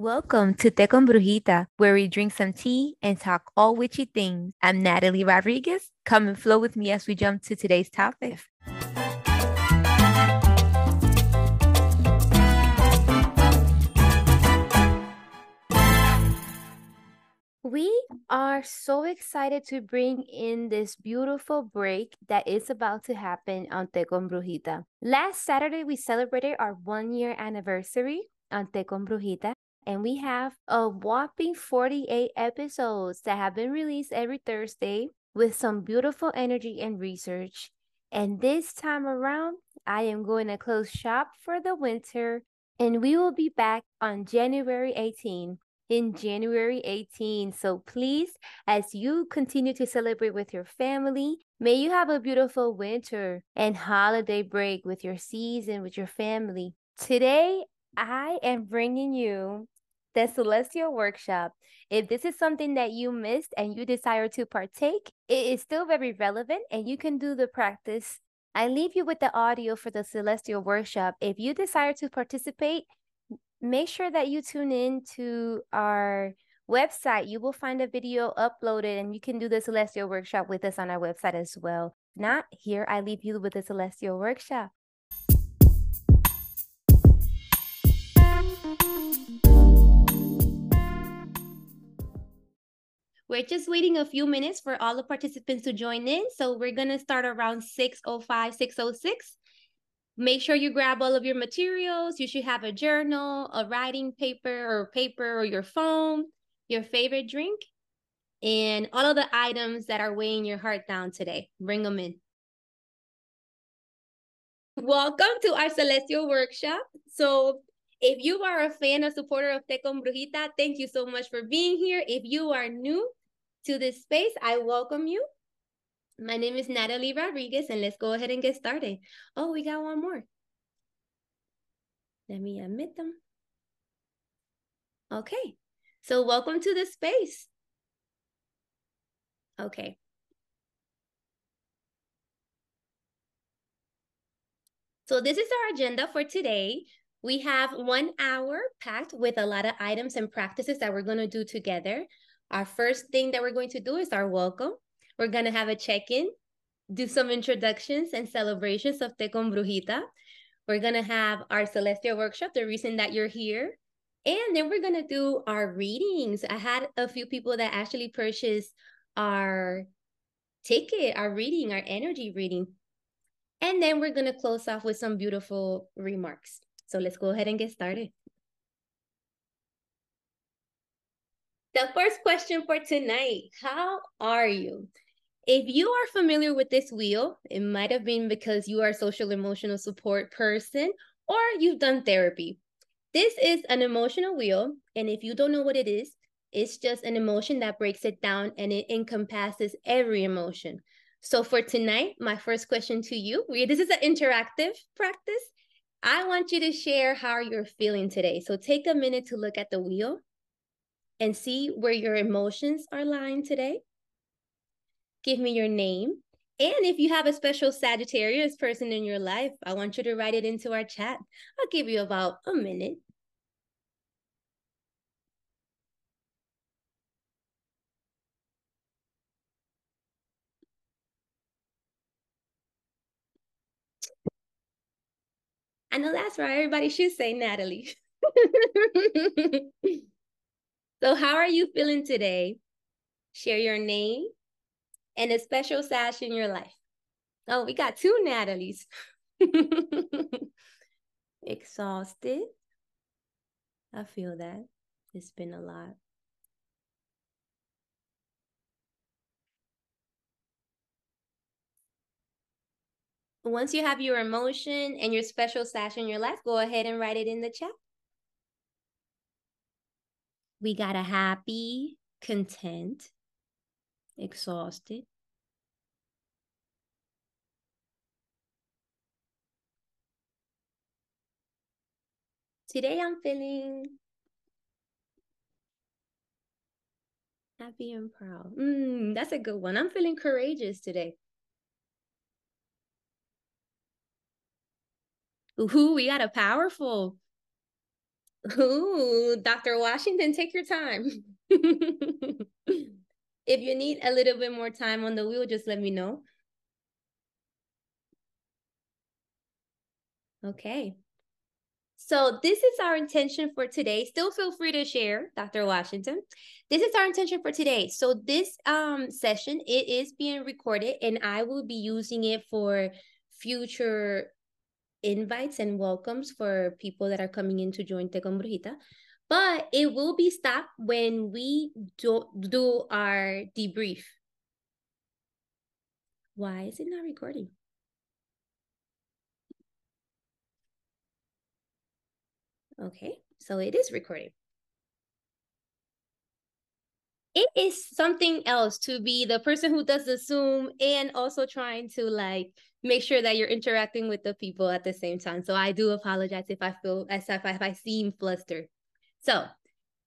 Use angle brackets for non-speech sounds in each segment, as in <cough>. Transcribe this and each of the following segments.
Welcome to Te con Brujita, where we drink some tea and talk all witchy things. I'm Natalie Rodriguez. Come and flow with me as we jump to today's topic. We are so excited to bring in this beautiful break that is about to happen on Te con Brujita. Last Saturday, we celebrated our one year anniversary on Te con Brujita, and we have a whopping 48 episodes that have been released every Thursday with some beautiful energy and research. And this time around, I am going to close shop for the winter, and we will be back on January 18 in January 18. So please, as you continue to celebrate with your family, may you have a beautiful winter and holiday break with your season, with your family. Today, I am bringing you the Celestial Workshop. If this is something that you missed and you desire to partake, it is still very relevant and you can do the practice. I leave you with the audio for the Celestial Workshop. If you desire to participate, make sure that you tune in to our website. You will find a video uploaded and you can do the Celestial Workshop with us on our website as well. Not, here I leave you with the Celestial Workshop. We're just waiting a few minutes for all the participants to join in. So we're going to start around 605, 606. Make sure you grab all of your materials. You should have a journal, a writing paper or paper or your phone, your favorite drink, and all of the items that are weighing your heart down today. Bring them in. Welcome to our Celestial Workshop. So if you are a fan or supporter of Te con Brujita, thank you so much for being here. If you are new, to this space, I welcome you. My name is Natalie Rodriguez, and let's go ahead and get started. Oh, we got one more. Let me admit them. Okay, so welcome to the space. Okay. So this is our agenda for today. We have one hour packed with a lot of items and practices that we're going to do together. Our first thing that we're going to do is our welcome. We're going to have a check-in, do some introductions and celebrations of Te con Brujita. We're going to have our Celestial Workshop, the reason that you're here. And then we're going to do our readings. I had a few people that actually purchased our ticket, our reading, our energy reading. And then we're going to close off with some beautiful remarks. So let's go ahead and get started. The first question for tonight How are you? If you are familiar with this wheel, it might have been because you are a social emotional support person or you've done therapy. This is an emotional wheel. And if you don't know what it is, it's just an emotion that breaks it down and it encompasses every emotion. So for tonight, my first question to you, this is an interactive practice. I want you to share how you're feeling today. So take a minute to look at the wheel and see where your emotions are lying today. Give me your name. And if you have a special Sagittarius person in your life, I want you to write it into our chat. I'll give you about a minute. I know that's right. Everybody should say Natalie. <laughs> So, how are you feeling today? Share your name and a special sash in your life. Oh, we got two Natalies. <laughs> Exhausted. I feel that. It's been a lot. Once you have your emotion and your special sash in your life, go ahead and write it in the chat. We got a happy, content, exhausted. Today I'm feeling happy and proud. Mm, that's a good one. I'm feeling courageous today. Ooh, we got a powerful Ooh, Dr. Washington, take your time. <laughs> if you need a little bit more time on the wheel, just let me know. Okay. So this is our intention for today. Still feel free to share, Dr. Washington. This is our intention for today. So this um session, it is being recorded and I will be using it for future invites and welcomes for people that are coming in to join Te Brujita. But it will be stopped when we do, do our debrief. Why is it not recording? Okay, so it is recording. It is something else to be the person who does the Zoom and also trying to like make sure that you're interacting with the people at the same time. So I do apologize if I feel as if I, if I seem flustered. So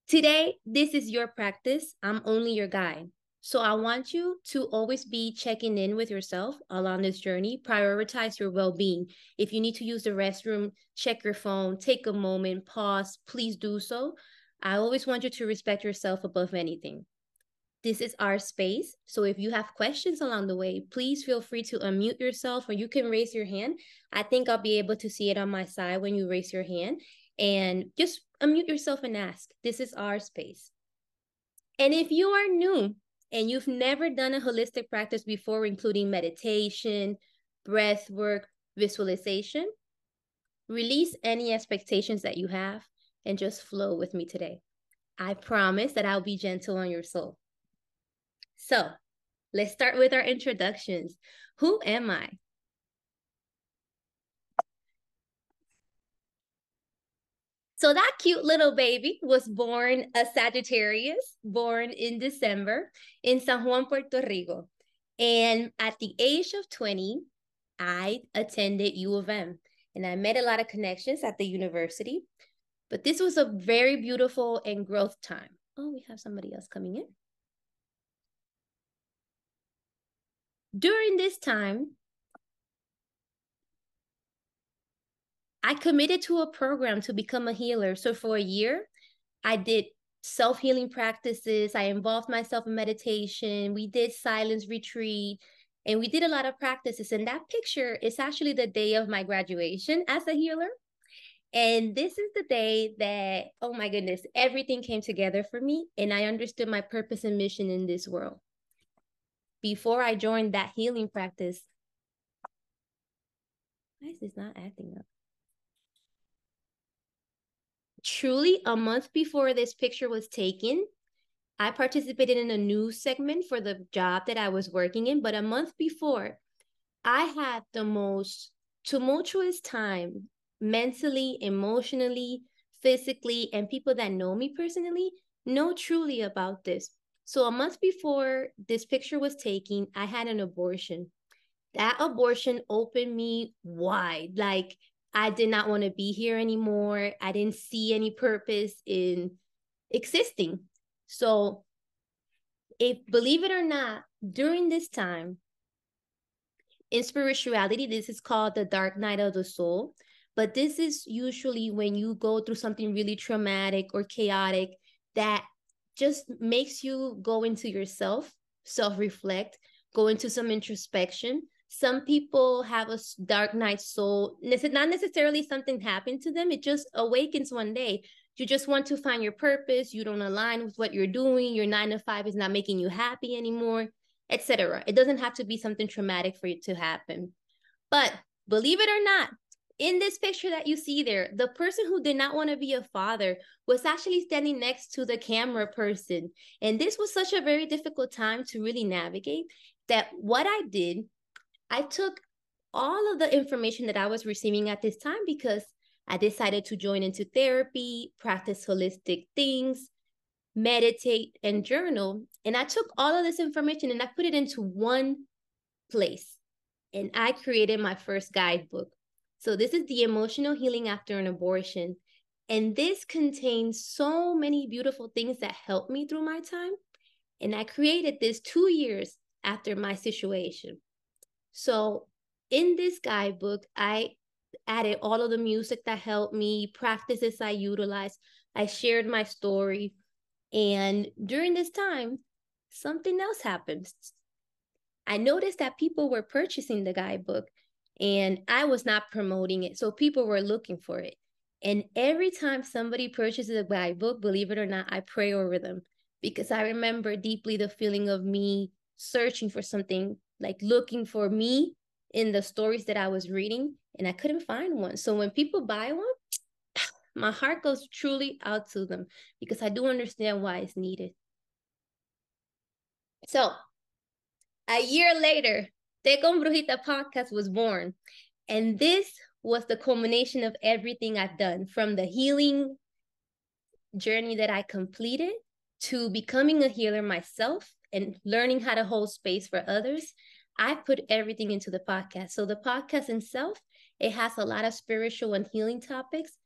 today, this is your practice. I'm only your guide. So I want you to always be checking in with yourself along this journey. Prioritize your well-being. If you need to use the restroom, check your phone, take a moment, pause, please do so. I always want you to respect yourself above anything. This is our space. So if you have questions along the way, please feel free to unmute yourself or you can raise your hand. I think I'll be able to see it on my side when you raise your hand. And just unmute yourself and ask. This is our space. And if you are new and you've never done a holistic practice before, including meditation, breath work, visualization, release any expectations that you have and just flow with me today. I promise that I'll be gentle on your soul. So let's start with our introductions. Who am I? So that cute little baby was born a Sagittarius, born in December in San Juan, Puerto Rico. And at the age of 20, I attended U of M and I met a lot of connections at the university. But this was a very beautiful and growth time. Oh, we have somebody else coming in. During this time, I committed to a program to become a healer. So for a year, I did self healing practices. I involved myself in meditation. We did silence retreat and we did a lot of practices. And that picture is actually the day of my graduation as a healer. And this is the day that, oh my goodness, everything came together for me. And I understood my purpose and mission in this world before I joined that healing practice. Why is this not acting up? Truly, a month before this picture was taken, I participated in a news segment for the job that I was working in. But a month before, I had the most tumultuous time mentally, emotionally, physically, and people that know me personally know truly about this. So a month before this picture was taken, I had an abortion. That abortion opened me wide. Like I did not want to be here anymore. I didn't see any purpose in existing. So if believe it or not, during this time, in spirituality, this is called the dark night of the soul. But this is usually when you go through something really traumatic or chaotic that just makes you go into yourself, self reflect, go into some introspection. Some people have a dark night soul. Not necessarily something happened to them, it just awakens one day. You just want to find your purpose. You don't align with what you're doing. Your nine to five is not making you happy anymore, etc. It doesn't have to be something traumatic for it to happen. But believe it or not, in this picture that you see there, the person who did not want to be a father was actually standing next to the camera person. And this was such a very difficult time to really navigate that what I did, I took all of the information that I was receiving at this time because I decided to join into therapy, practice holistic things, meditate, and journal. And I took all of this information and I put it into one place. And I created my first guidebook so this is the emotional healing after an abortion. And this contains so many beautiful things that helped me through my time. And I created this two years after my situation. So in this guidebook, I added all of the music that helped me, practices I utilized. I shared my story. And during this time, something else happened. I noticed that people were purchasing the guidebook and I was not promoting it. So people were looking for it. And every time somebody purchases a guidebook, believe it or not, I pray over them because I remember deeply the feeling of me searching for something, like looking for me in the stories that I was reading, and I couldn't find one. So when people buy one, <sighs> my heart goes truly out to them because I do understand why it's needed. So a year later, Te con Brujita podcast was born. And this was the culmination of everything I've done from the healing journey that I completed to becoming a healer myself and learning how to hold space for others. I put everything into the podcast. So the podcast itself, it has a lot of spiritual and healing topics,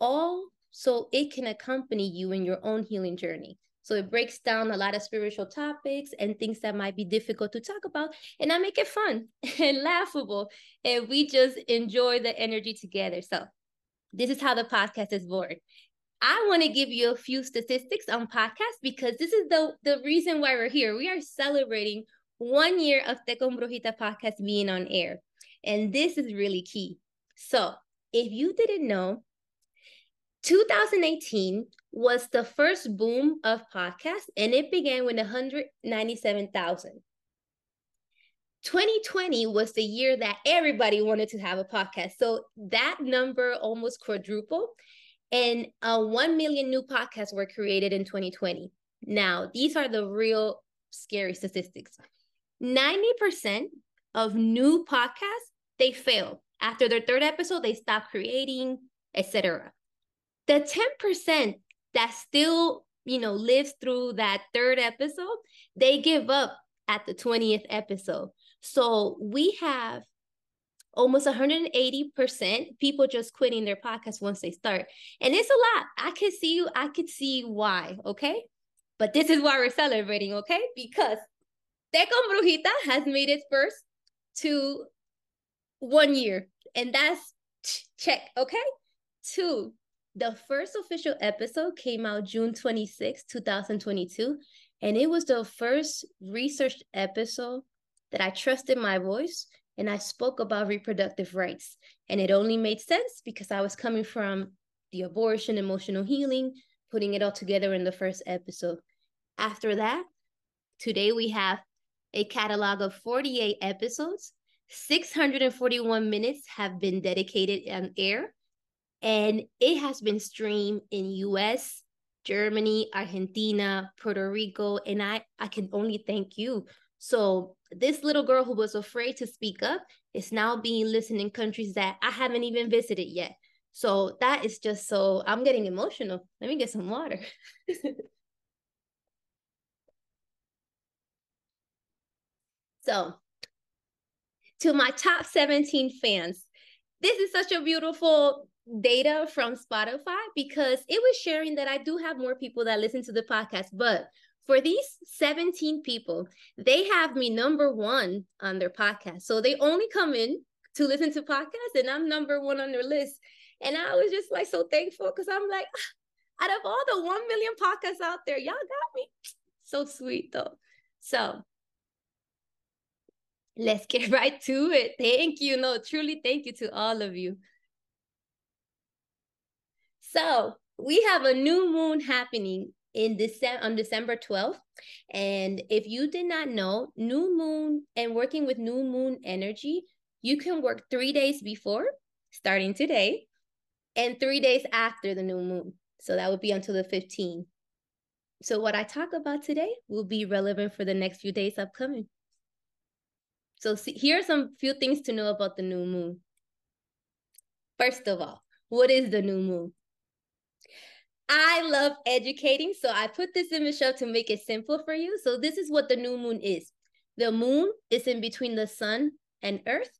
all so it can accompany you in your own healing journey. So it breaks down a lot of spiritual topics and things that might be difficult to talk about. And I make it fun <laughs> and laughable. And we just enjoy the energy together. So this is how the podcast is born. I want to give you a few statistics on podcasts because this is the, the reason why we're here. We are celebrating one year of Te con Brujita podcast being on air. And this is really key. So if you didn't know, 2018 was the first boom of podcasts, and it began with 197,000. 2020 was the year that everybody wanted to have a podcast. So that number almost quadrupled, and uh, 1 million new podcasts were created in 2020. Now, these are the real scary statistics 90% of new podcasts they fail after their third episode they stop creating etc the 10% that still, you know, lives through that third episode, they give up at the 20th episode. So we have almost 180% people just quitting their podcast once they start. And it's a lot. I could see you, I could see why, okay? But this is why we're celebrating, okay? Because Te con Brujita has made its first to one year. And that's check, okay? Two, the first official episode came out June 26, 2022, and it was the first research episode that I trusted my voice and I spoke about reproductive rights. And it only made sense because I was coming from the abortion, emotional healing, putting it all together in the first episode. After that, today we have a catalog of 48 episodes. 641 minutes have been dedicated on air and it has been streamed in US, Germany, Argentina, Puerto Rico, and I I can only thank you. So this little girl who was afraid to speak up is now being listened in countries that I haven't even visited yet. So that is just so I'm getting emotional. Let me get some water. <laughs> so to my top 17 fans, this is such a beautiful data from Spotify because it was sharing that I do have more people that listen to the podcast. But for these 17 people, they have me number one on their podcast. So they only come in to listen to podcasts, and I'm number one on their list. And I was just like so thankful because I'm like, <sighs> out of all the 1 million podcasts out there, y'all got me. <sniffs> So sweet though. So let's get <laughs> right to it. Thank you. No, truly thank you to all of you. So we have a new moon happening in December on December 12th. And if you did not know, new moon and working with new moon energy, you can work three days before, starting today, and three days after the new moon. So that would be until the 15th. So what I talk about today will be relevant for the next few days upcoming. So see, here are some few things to know about the new moon. First of all, what is the new moon? I love educating. So I put this image up to make it simple for you. So this is what the new moon is. The moon is in between the sun and earth,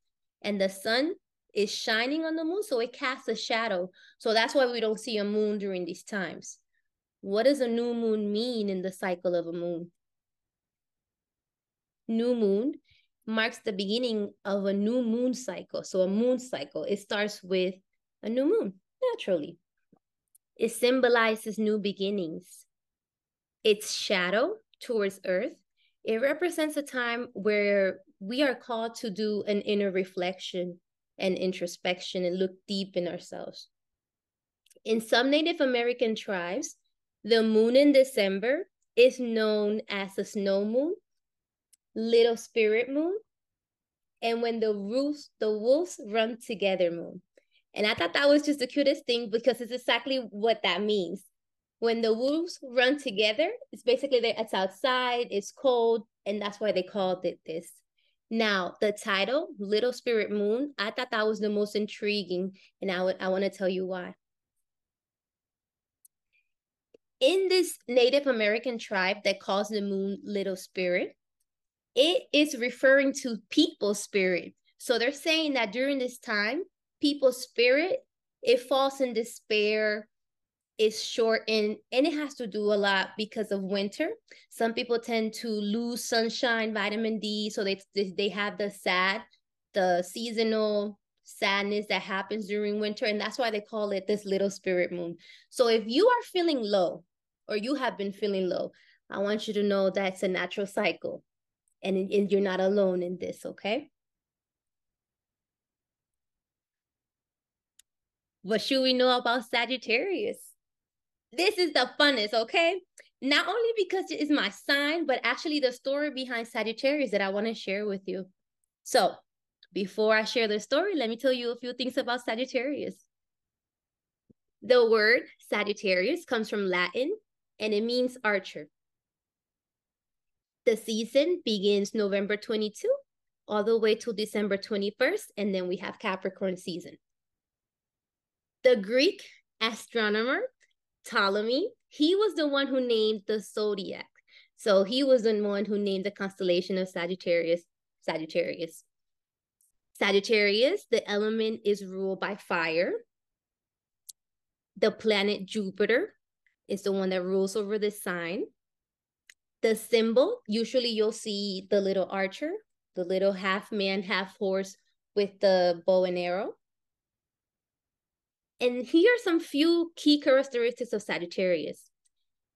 and the sun is shining on the moon. So it casts a shadow. So that's why we don't see a moon during these times. What does a new moon mean in the cycle of a moon? New moon marks the beginning of a new moon cycle. So a moon cycle, it starts with a new moon, naturally. It symbolizes new beginnings. Its shadow towards Earth, it represents a time where we are called to do an inner reflection and introspection and look deep in ourselves. In some Native American tribes, the moon in December is known as a snow moon, little spirit moon, and when the wolves, the wolves run together moon. And I thought that was just the cutest thing because it's exactly what that means. When the wolves run together, it's basically that it's outside, it's cold, and that's why they called it this. Now, the title, Little Spirit Moon, I thought that was the most intriguing, and I, would, I want to tell you why. In this Native American tribe that calls the moon Little Spirit, it is referring to people's spirit. So they're saying that during this time, people's spirit, it falls in despair, is shortened, and it has to do a lot because of winter. Some people tend to lose sunshine, vitamin D, so they they have the sad, the seasonal sadness that happens during winter, and that's why they call it this little spirit moon. So if you are feeling low, or you have been feeling low, I want you to know that's a natural cycle, and, and you're not alone in this. Okay. What should we know about Sagittarius? This is the funnest, okay? Not only because it is my sign, but actually the story behind Sagittarius that I want to share with you. So, before I share the story, let me tell you a few things about Sagittarius. The word Sagittarius comes from Latin and it means archer. The season begins November 22 all the way till December 21st, and then we have Capricorn season. The Greek astronomer Ptolemy, he was the one who named the zodiac. So he was the one who named the constellation of Sagittarius, Sagittarius. Sagittarius, the element is ruled by fire. The planet Jupiter is the one that rules over this sign. The symbol, usually you'll see the little archer, the little half man, half horse with the bow and arrow. And here are some few key characteristics of Sagittarius.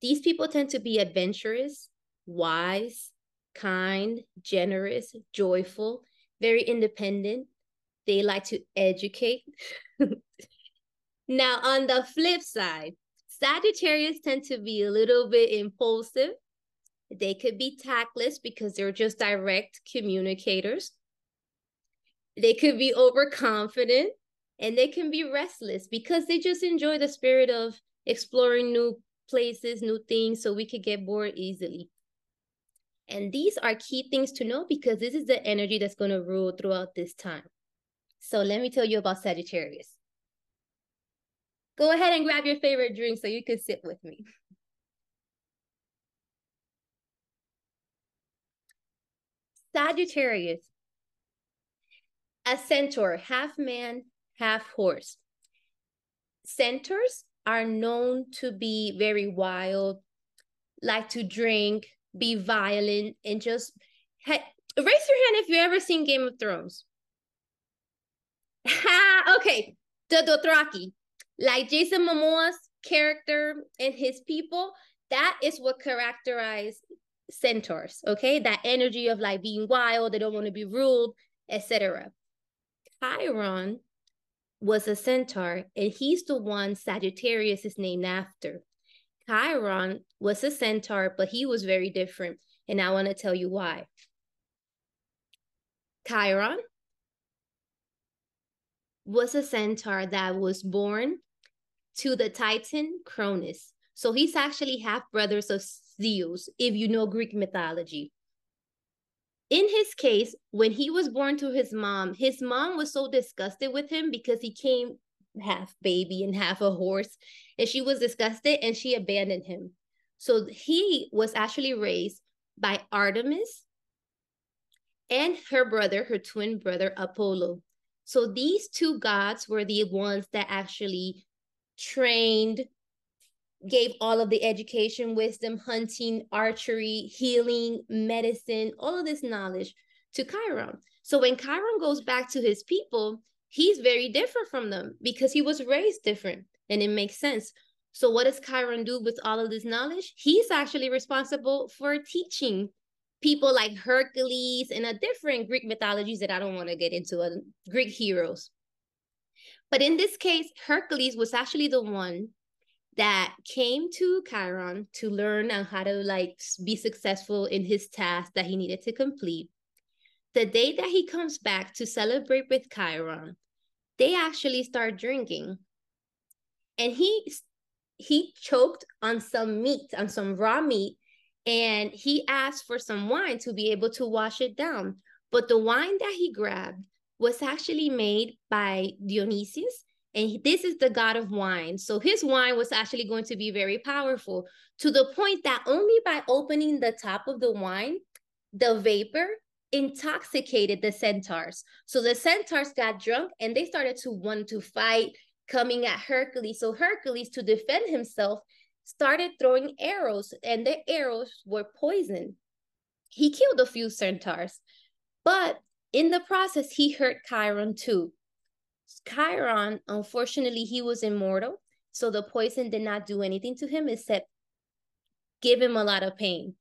These people tend to be adventurous, wise, kind, generous, joyful, very independent. They like to educate. <laughs> now, on the flip side, Sagittarius tend to be a little bit impulsive. They could be tactless because they're just direct communicators. They could be overconfident and they can be restless because they just enjoy the spirit of exploring new places, new things, so we could get bored easily. And these are key things to know because this is the energy that's going to rule throughout this time. So let me tell you about Sagittarius. Go ahead and grab your favorite drink so you can sit with me. Sagittarius, a centaur, half man, half horse. Centaurs are known to be very wild, like to drink, be violent, and just raise your hand if you ever seen Game of Thrones. <laughs> okay, the Dothraki, like Jason Momoa's character and his people, that is what characterize centaurs. Okay, that energy of like being wild, they don't want to be ruled, etc. Chiron was a centaur, and he's the one Sagittarius is named after. Chiron was a centaur, but he was very different, and I want to tell you why. Chiron was a centaur that was born to the Titan Cronus. So he's actually half brothers of Zeus, if you know Greek mythology in his case, when he was born to his mom, his mom was so disgusted with him because he came half baby and half a horse, and she was disgusted and she abandoned him. So he was actually raised by Artemis and her brother, her twin brother, Apollo. So these two gods were the ones that actually trained gave all of the education, wisdom, hunting, archery, healing, medicine, all of this knowledge to Chiron. So when Chiron goes back to his people, he's very different from them because he was raised different and it makes sense. So what does Chiron do with all of this knowledge? He's actually responsible for teaching people like Hercules and a different Greek mythologies that I don't want to get into, uh, Greek heroes. But in this case, Hercules was actually the one that came to Chiron to learn on how to like be successful in his task that he needed to complete. The day that he comes back to celebrate with Chiron, they actually start drinking. And he he choked on some meat, on some raw meat, and he asked for some wine to be able to wash it down. But the wine that he grabbed was actually made by Dionysius, and this is the god of wine. So his wine was actually going to be very powerful to the point that only by opening the top of the wine, the vapor intoxicated the centaurs. So the centaurs got drunk and they started to want to fight, coming at Hercules. So Hercules, to defend himself, started throwing arrows, and the arrows were poisoned. He killed a few centaurs, but in the process, he hurt Chiron too. Chiron, unfortunately, he was immortal, so the poison did not do anything to him except give him a lot of pain.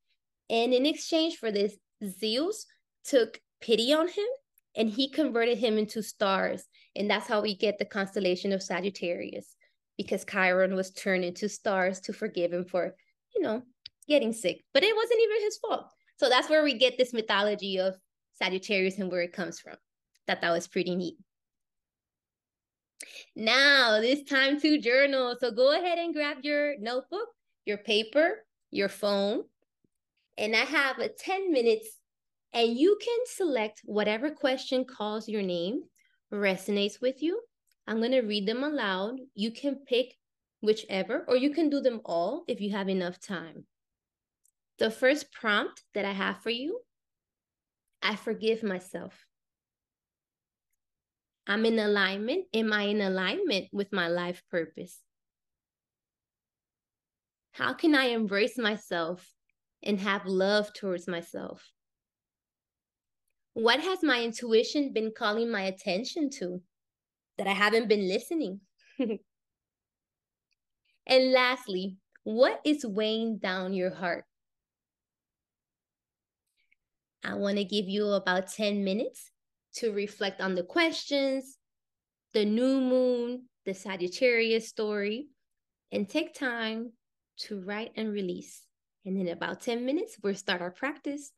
And in exchange for this, Zeus took pity on him and he converted him into stars. And that's how we get the constellation of Sagittarius, because Chiron was turned into stars to forgive him for, you know, getting sick. But it wasn't even his fault. So that's where we get this mythology of Sagittarius and where it comes from. That that was pretty neat. Now it's time to journal. So go ahead and grab your notebook, your paper, your phone. And I have a 10 minutes and you can select whatever question calls your name, resonates with you. I'm going to read them aloud. You can pick whichever, or you can do them all if you have enough time. The first prompt that I have for you I forgive myself. I'm in alignment. Am I in alignment with my life purpose? How can I embrace myself and have love towards myself? What has my intuition been calling my attention to that I haven't been listening? <laughs> and lastly, what is weighing down your heart? I want to give you about 10 minutes to reflect on the questions, the new moon, the Sagittarius story, and take time to write and release. And in about 10 minutes, we'll start our practice.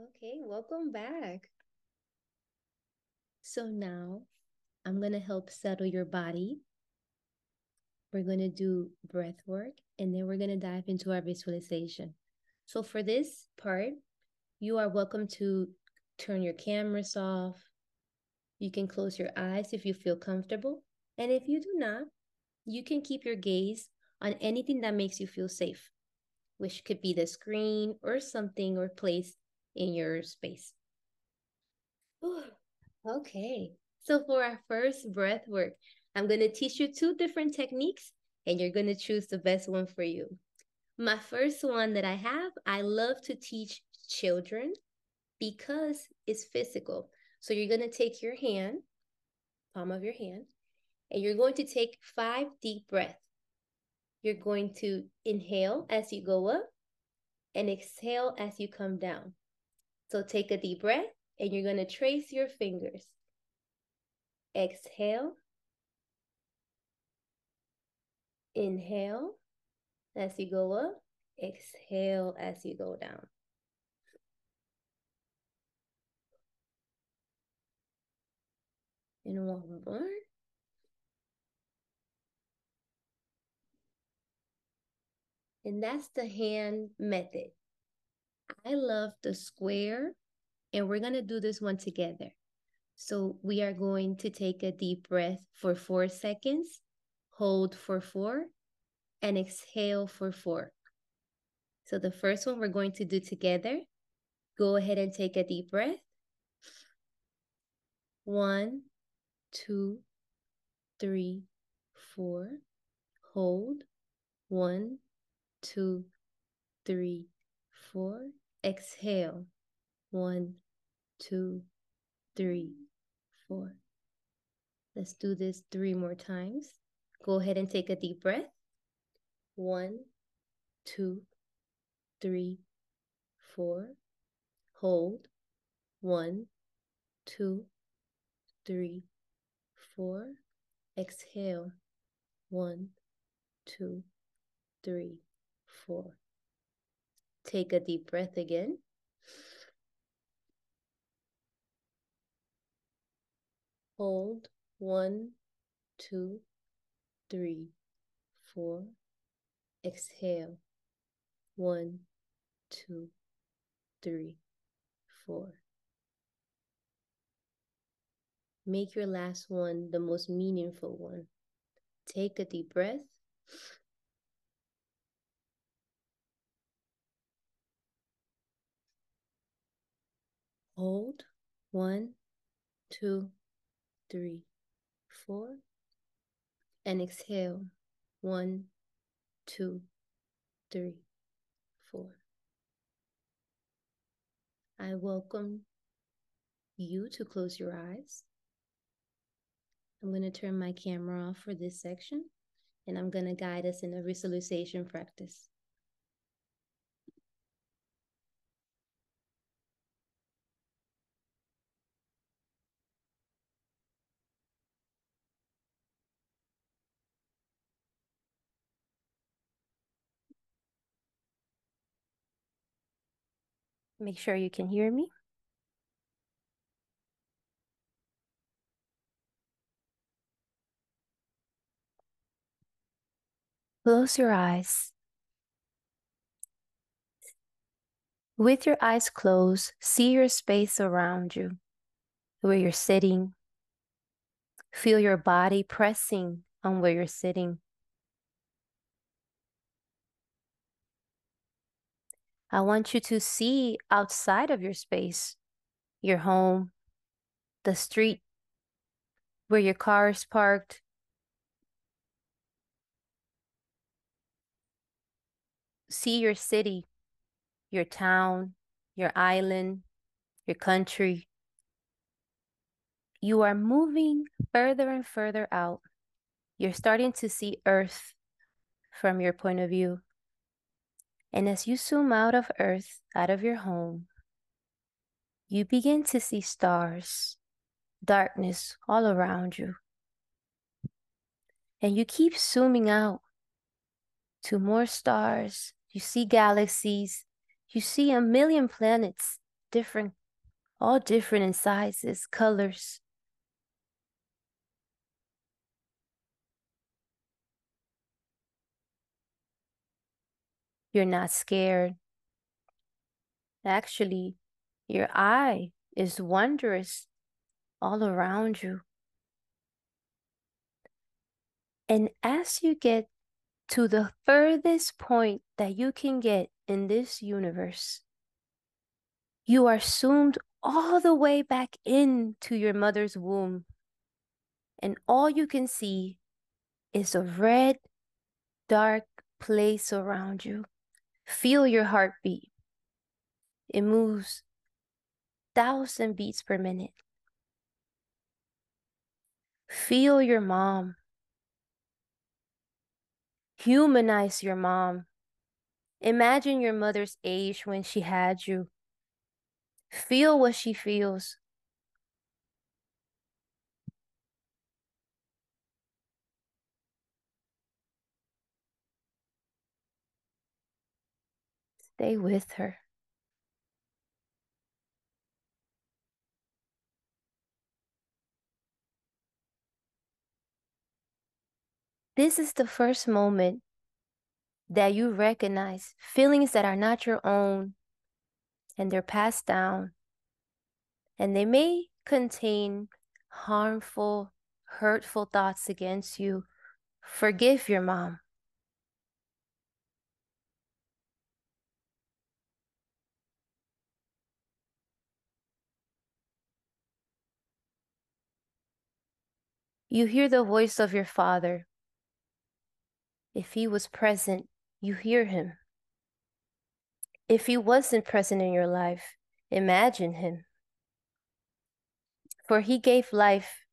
Okay, welcome back. So now I'm going to help settle your body. We're going to do breath work and then we're going to dive into our visualization. So for this part, you are welcome to turn your cameras off. You can close your eyes if you feel comfortable. And if you do not, you can keep your gaze on anything that makes you feel safe, which could be the screen or something or place in your space. <sighs> okay, so for our first breath work, I'm going to teach you two different techniques and you're going to choose the best one for you. My first one that I have, I love to teach children because it's physical. So you're going to take your hand, palm of your hand, and you're going to take five deep breaths. You're going to inhale as you go up and exhale as you come down. So take a deep breath and you're going to trace your fingers. Exhale. Inhale as you go up. Exhale as you go down. And one more. And that's the hand method. I love the square, and we're going to do this one together. So we are going to take a deep breath for four seconds, hold for four, and exhale for four. So the first one we're going to do together. Go ahead and take a deep breath. One, two, three, four. Hold. One, two, three, four. Exhale. One, two, three, four. Let's do this three more times. Go ahead and take a deep breath. One, two, three, four. Hold. One, two, three, four. Exhale. One, two, three, four. Take a deep breath again. Hold. One, two, three, four. Exhale. One, two, three, four. Make your last one the most meaningful one. Take a deep breath. Hold. One, two, three, four. And exhale. One, two, three, four. I welcome you to close your eyes. I'm going to turn my camera off for this section and I'm going to guide us in a visualization practice. Make sure you can hear me. Close your eyes. With your eyes closed, see your space around you, where you're sitting. Feel your body pressing on where you're sitting. I want you to see outside of your space, your home, the street where your car is parked. See your city, your town, your island, your country. You are moving further and further out. You're starting to see Earth from your point of view. And as you zoom out of Earth, out of your home, you begin to see stars, darkness all around you. And you keep zooming out to more stars. You see galaxies. You see a million planets, different, all different in sizes, colors. You're not scared. Actually, your eye is wondrous all around you. And as you get to the furthest point that you can get in this universe, you are zoomed all the way back into your mother's womb. And all you can see is a red, dark place around you. Feel your heartbeat. It moves thousand beats per minute. Feel your mom. Humanize your mom. Imagine your mother's age when she had you. Feel what she feels. Stay with her. This is the first moment that you recognize feelings that are not your own and they're passed down. And they may contain harmful, hurtful thoughts against you. Forgive your mom. You hear the voice of your father. If he was present, you hear him. If he wasn't present in your life, imagine him. For he gave life,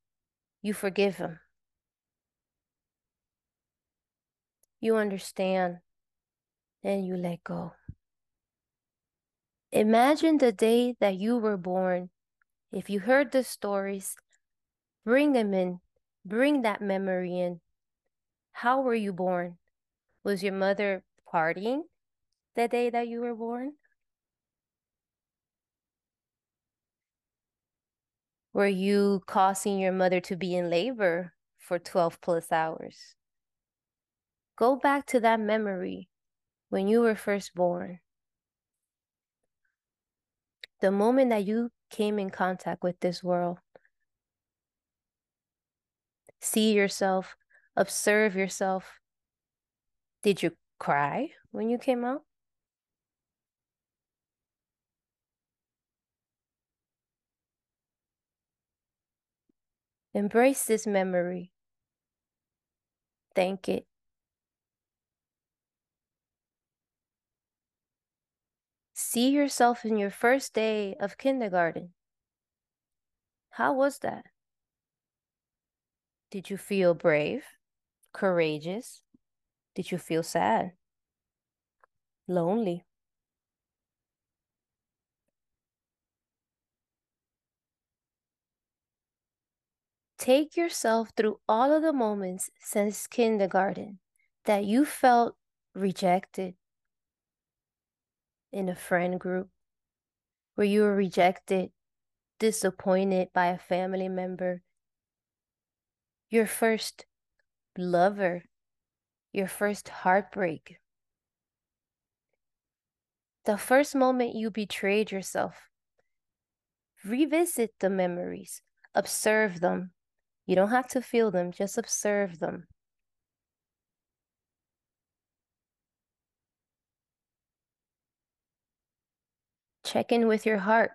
you forgive him. You understand and you let go. Imagine the day that you were born. If you heard the stories, bring them in, bring that memory in. How were you born? Was your mother partying the day that you were born? Were you causing your mother to be in labor for 12 plus hours? Go back to that memory when you were first born. The moment that you came in contact with this world. See yourself, observe yourself. Did you cry when you came out? Embrace this memory. Thank it. See yourself in your first day of kindergarten. How was that? Did you feel brave, courageous? Did you feel sad, lonely? Take yourself through all of the moments since kindergarten that you felt rejected in a friend group, where you were rejected, disappointed by a family member, your first lover, your first heartbreak, the first moment you betrayed yourself. Revisit the memories, observe them, you don't have to feel them, just observe them. Check in with your heart.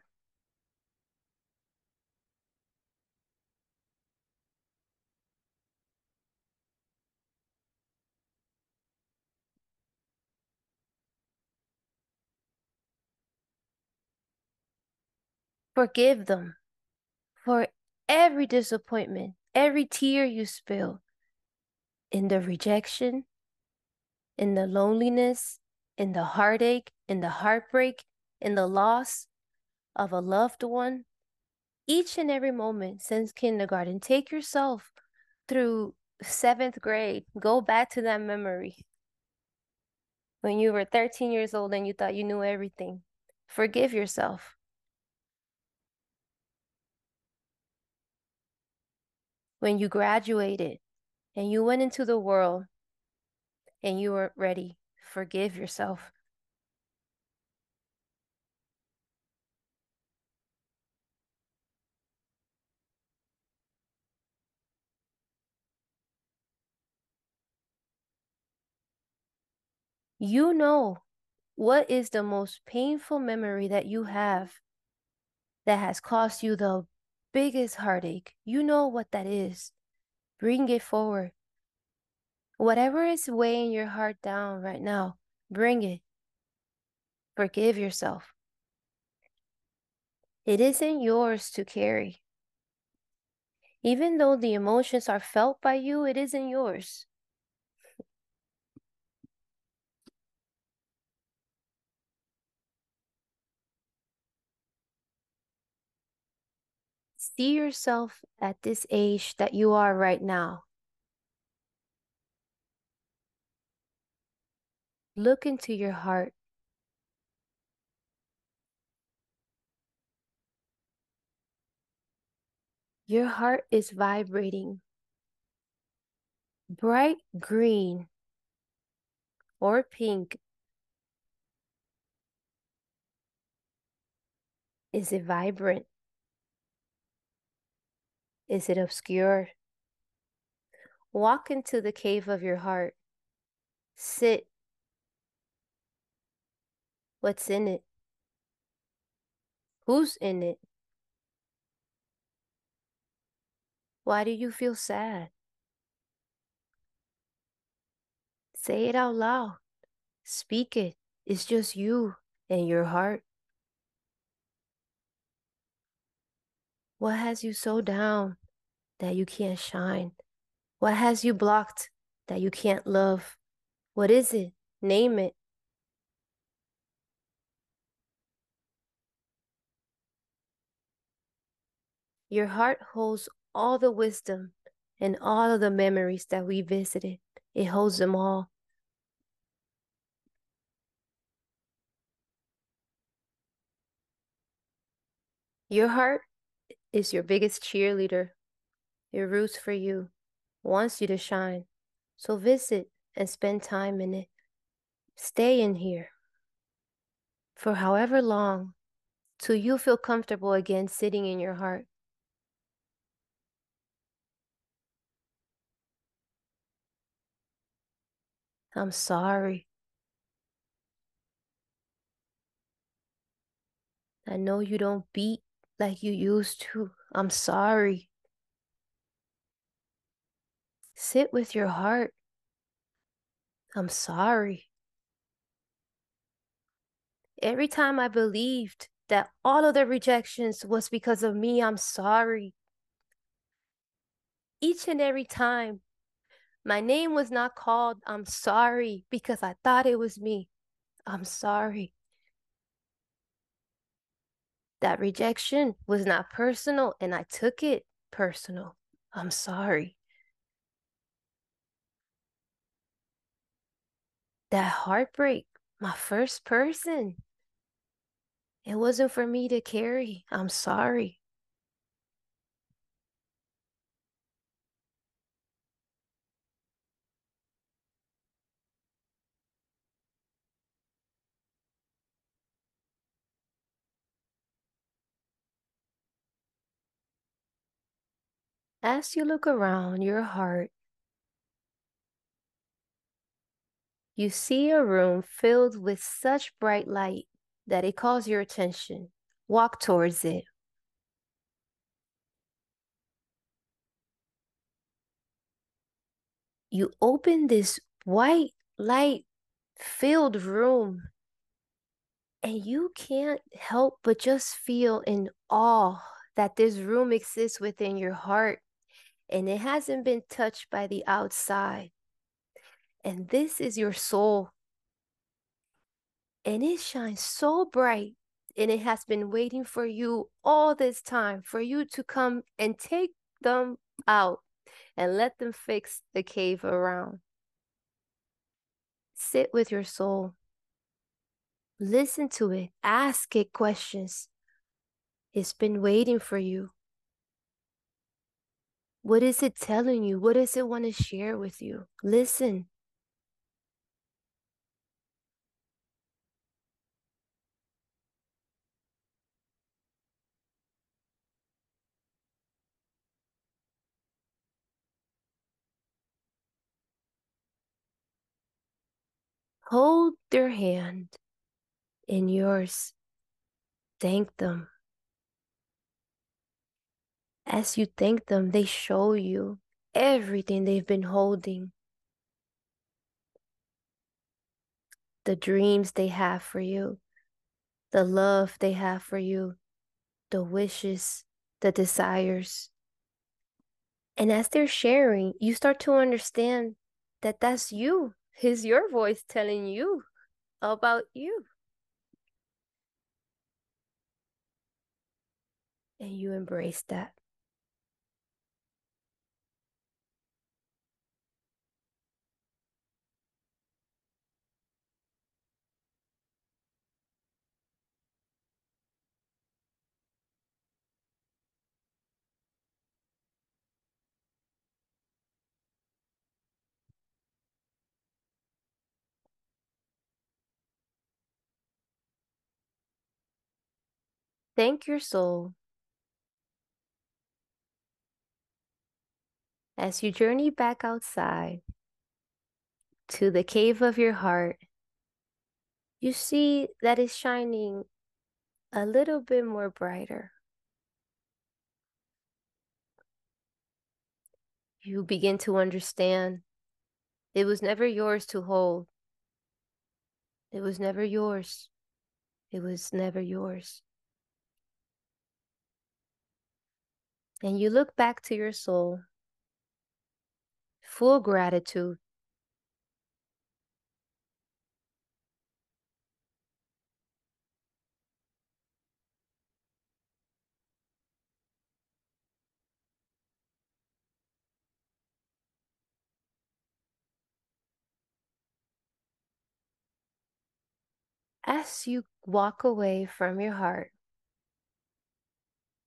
Forgive them for every disappointment, every tear you spill in the rejection, in the loneliness, in the heartache, in the heartbreak, in the loss of a loved one. Each and every moment since kindergarten, take yourself through seventh grade. Go back to that memory when you were 13 years old and you thought you knew everything. Forgive yourself. When you graduated and you went into the world and you were ready, forgive yourself. You know what is the most painful memory that you have that has caused you the biggest heartache. You know what that is. Bring it forward. Whatever is weighing your heart down right now, bring it. Forgive yourself. It isn't yours to carry. Even though the emotions are felt by you, it isn't yours. See yourself at this age that you are right now. Look into your heart. Your heart is vibrating. Bright green or pink. Is it vibrant? Is it obscure? Walk into the cave of your heart. Sit. What's in it? Who's in it? Why do you feel sad? Say it out loud. Speak it. It's just you. and your heart? What has you so down that you can't shine? What has you blocked that you can't love? What is it? Name it. Your heart holds all the wisdom and all of the memories that we visited. It holds them all. Your heart is your biggest cheerleader. It roots for you, wants you to shine. So visit and spend time in it. Stay in here for however long till you feel comfortable again sitting in your heart. I'm sorry. I know you don't beat like you used to. I'm sorry. Sit with your heart. I'm sorry. Every time I believed that all of the rejections was because of me, I'm sorry. Each and every time my name was not called, I'm sorry because I thought it was me. I'm sorry. That rejection was not personal and I took it personal. I'm sorry. That heartbreak, my first person, it wasn't for me to carry. I'm sorry. As you look around your heart, you see a room filled with such bright light that it calls your attention. Walk towards it. You open this white light filled room and you can't help but just feel in awe that this room exists within your heart and it hasn't been touched by the outside. And this is your soul. And it shines so bright and it has been waiting for you all this time for you to come and take them out and let them fix the cave around. Sit with your soul. Listen to it. Ask it questions. It's been waiting for you. What is it telling you? What does it want to share with you? Listen. Hold their hand in yours. Thank them. As you thank them, they show you everything they've been holding. The dreams they have for you, the love they have for you, the wishes, the desires. And as they're sharing, you start to understand that that's you. Is your voice telling you about you. And you embrace that. Thank your soul as you journey back outside to the cave of your heart. You see that it's shining a little bit more brighter. You begin to understand it was never yours to hold. It was never yours. it was never yours. And you look back to your soul, full gratitude. As you walk away from your heart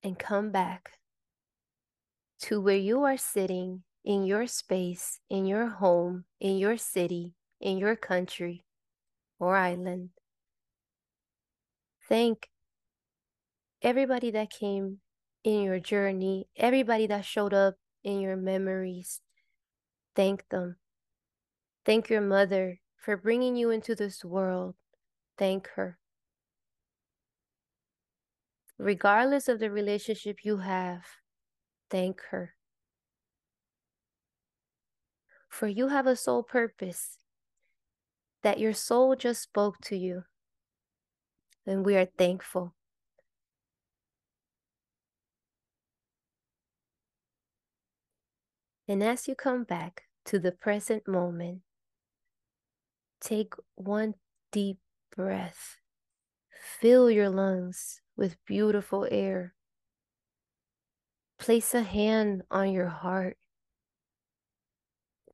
and come back to where you are sitting in your space, in your home, in your city, in your country or island. Thank everybody that came in your journey, everybody that showed up in your memories. Thank them. Thank your mother for bringing you into this world. Thank her. Regardless of the relationship you have, thank her. For you have a soul purpose that your soul just spoke to you. And we are thankful. And as you come back to the present moment, take one deep breath. Fill your lungs with beautiful air. Place a hand on your heart.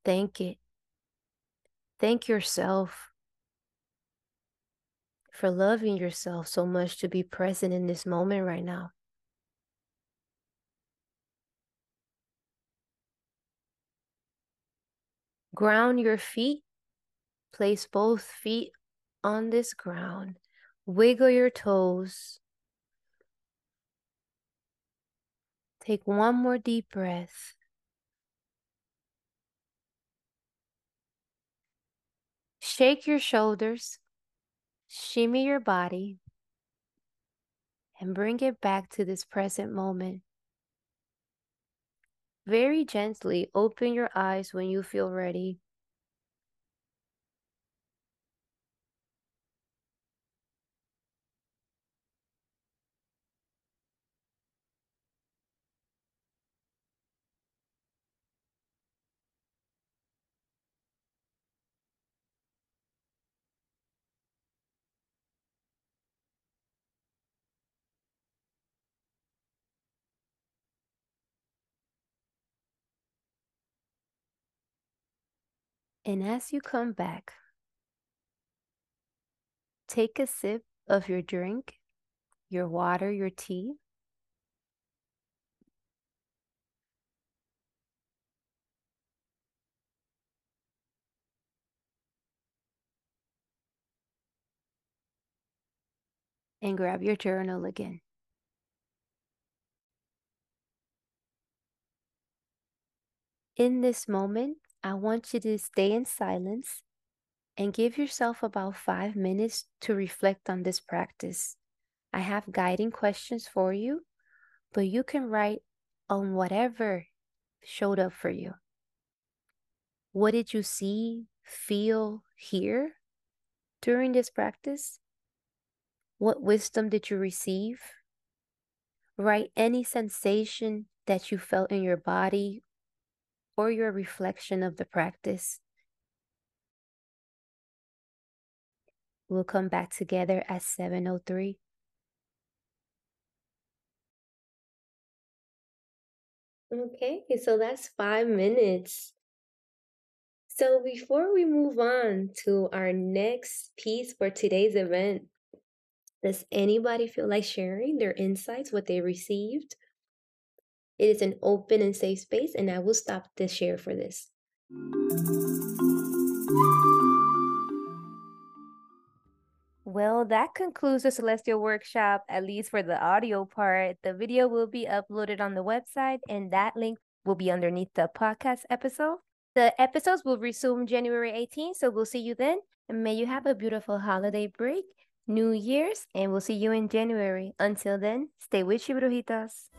Thank it. Thank yourself for loving yourself so much to be present in this moment right now. Ground your feet. Place both feet on this ground. Wiggle your toes. Take one more deep breath. Shake your shoulders, shimmy your body, and bring it back to this present moment. Very gently open your eyes when you feel ready. And as you come back, take a sip of your drink, your water, your tea. And grab your journal again. In this moment, I want you to stay in silence and give yourself about five minutes to reflect on this practice. I have guiding questions for you, but you can write on whatever showed up for you. What did you see, feel, hear during this practice? What wisdom did you receive? Write any sensation that you felt in your body or your reflection of the practice. We'll come back together at 7.03. Okay, so that's five minutes. So before we move on to our next piece for today's event, does anybody feel like sharing their insights, what they received? It is an open and safe space, and I will stop the share for this. Well, that concludes the Celestial Workshop, at least for the audio part. The video will be uploaded on the website, and that link will be underneath the podcast episode. The episodes will resume January 18th, so we'll see you then. And may you have a beautiful holiday break, New Year's, and we'll see you in January. Until then, stay with you, brujitas.